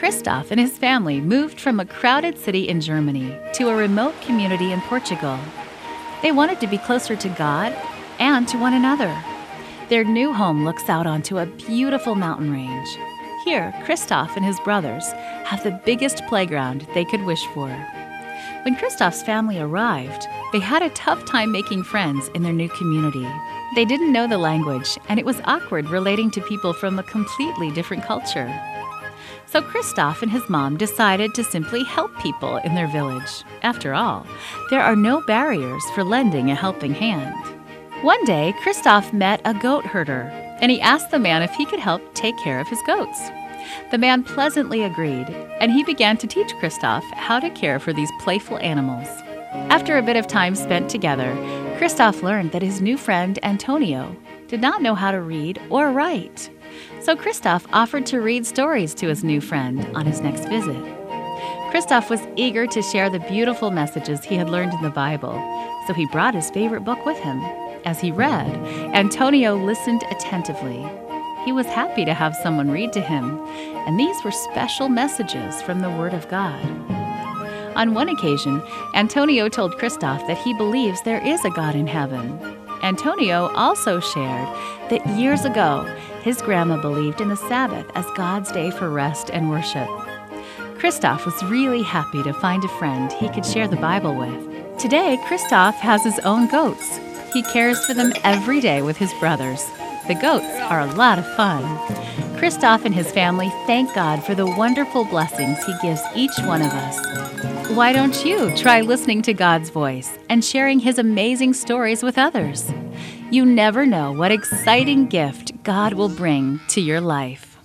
Christoph and his family moved from a crowded city in Germany to a remote community in Portugal. They wanted to be closer to God and to one another. Their new home looks out onto a beautiful mountain range. Here, Christoph and his brothers have the biggest playground they could wish for. When Christoph's family arrived, they had a tough time making friends in their new community. They didn't know the language, and it was awkward relating to people from a completely different culture. So Christoph and his mom decided to simply help people in their village. After all, there are no barriers for lending a helping hand. One day, Christoph met a goat herder, and he asked the man if he could help take care of his goats. The man pleasantly agreed, and he began to teach Christoph how to care for these playful animals. After a bit of time spent together, Christoph learned that his new friend Antonio did not know how to read or write. So Christoph offered to read stories to his new friend on his next visit. Christoph was eager to share the beautiful messages he had learned in the Bible, so he brought his favorite book with him. As he read, Antonio listened attentively. He was happy to have someone read to him, and these were special messages from the Word of God. On one occasion, Antonio told Christoph that he believes there is a God in heaven. Antonio also shared that years ago, his grandma believed in the Sabbath as God's day for rest and worship. Christoph was really happy to find a friend he could share the Bible with. Today, Christoph has his own goats. He cares for them every day with his brothers. The goats are a lot of fun. Christoph and his family thank God for the wonderful blessings he gives each one of us. Why don't you try listening to God's voice and sharing his amazing stories with others? You never know what exciting gift God will bring to your life.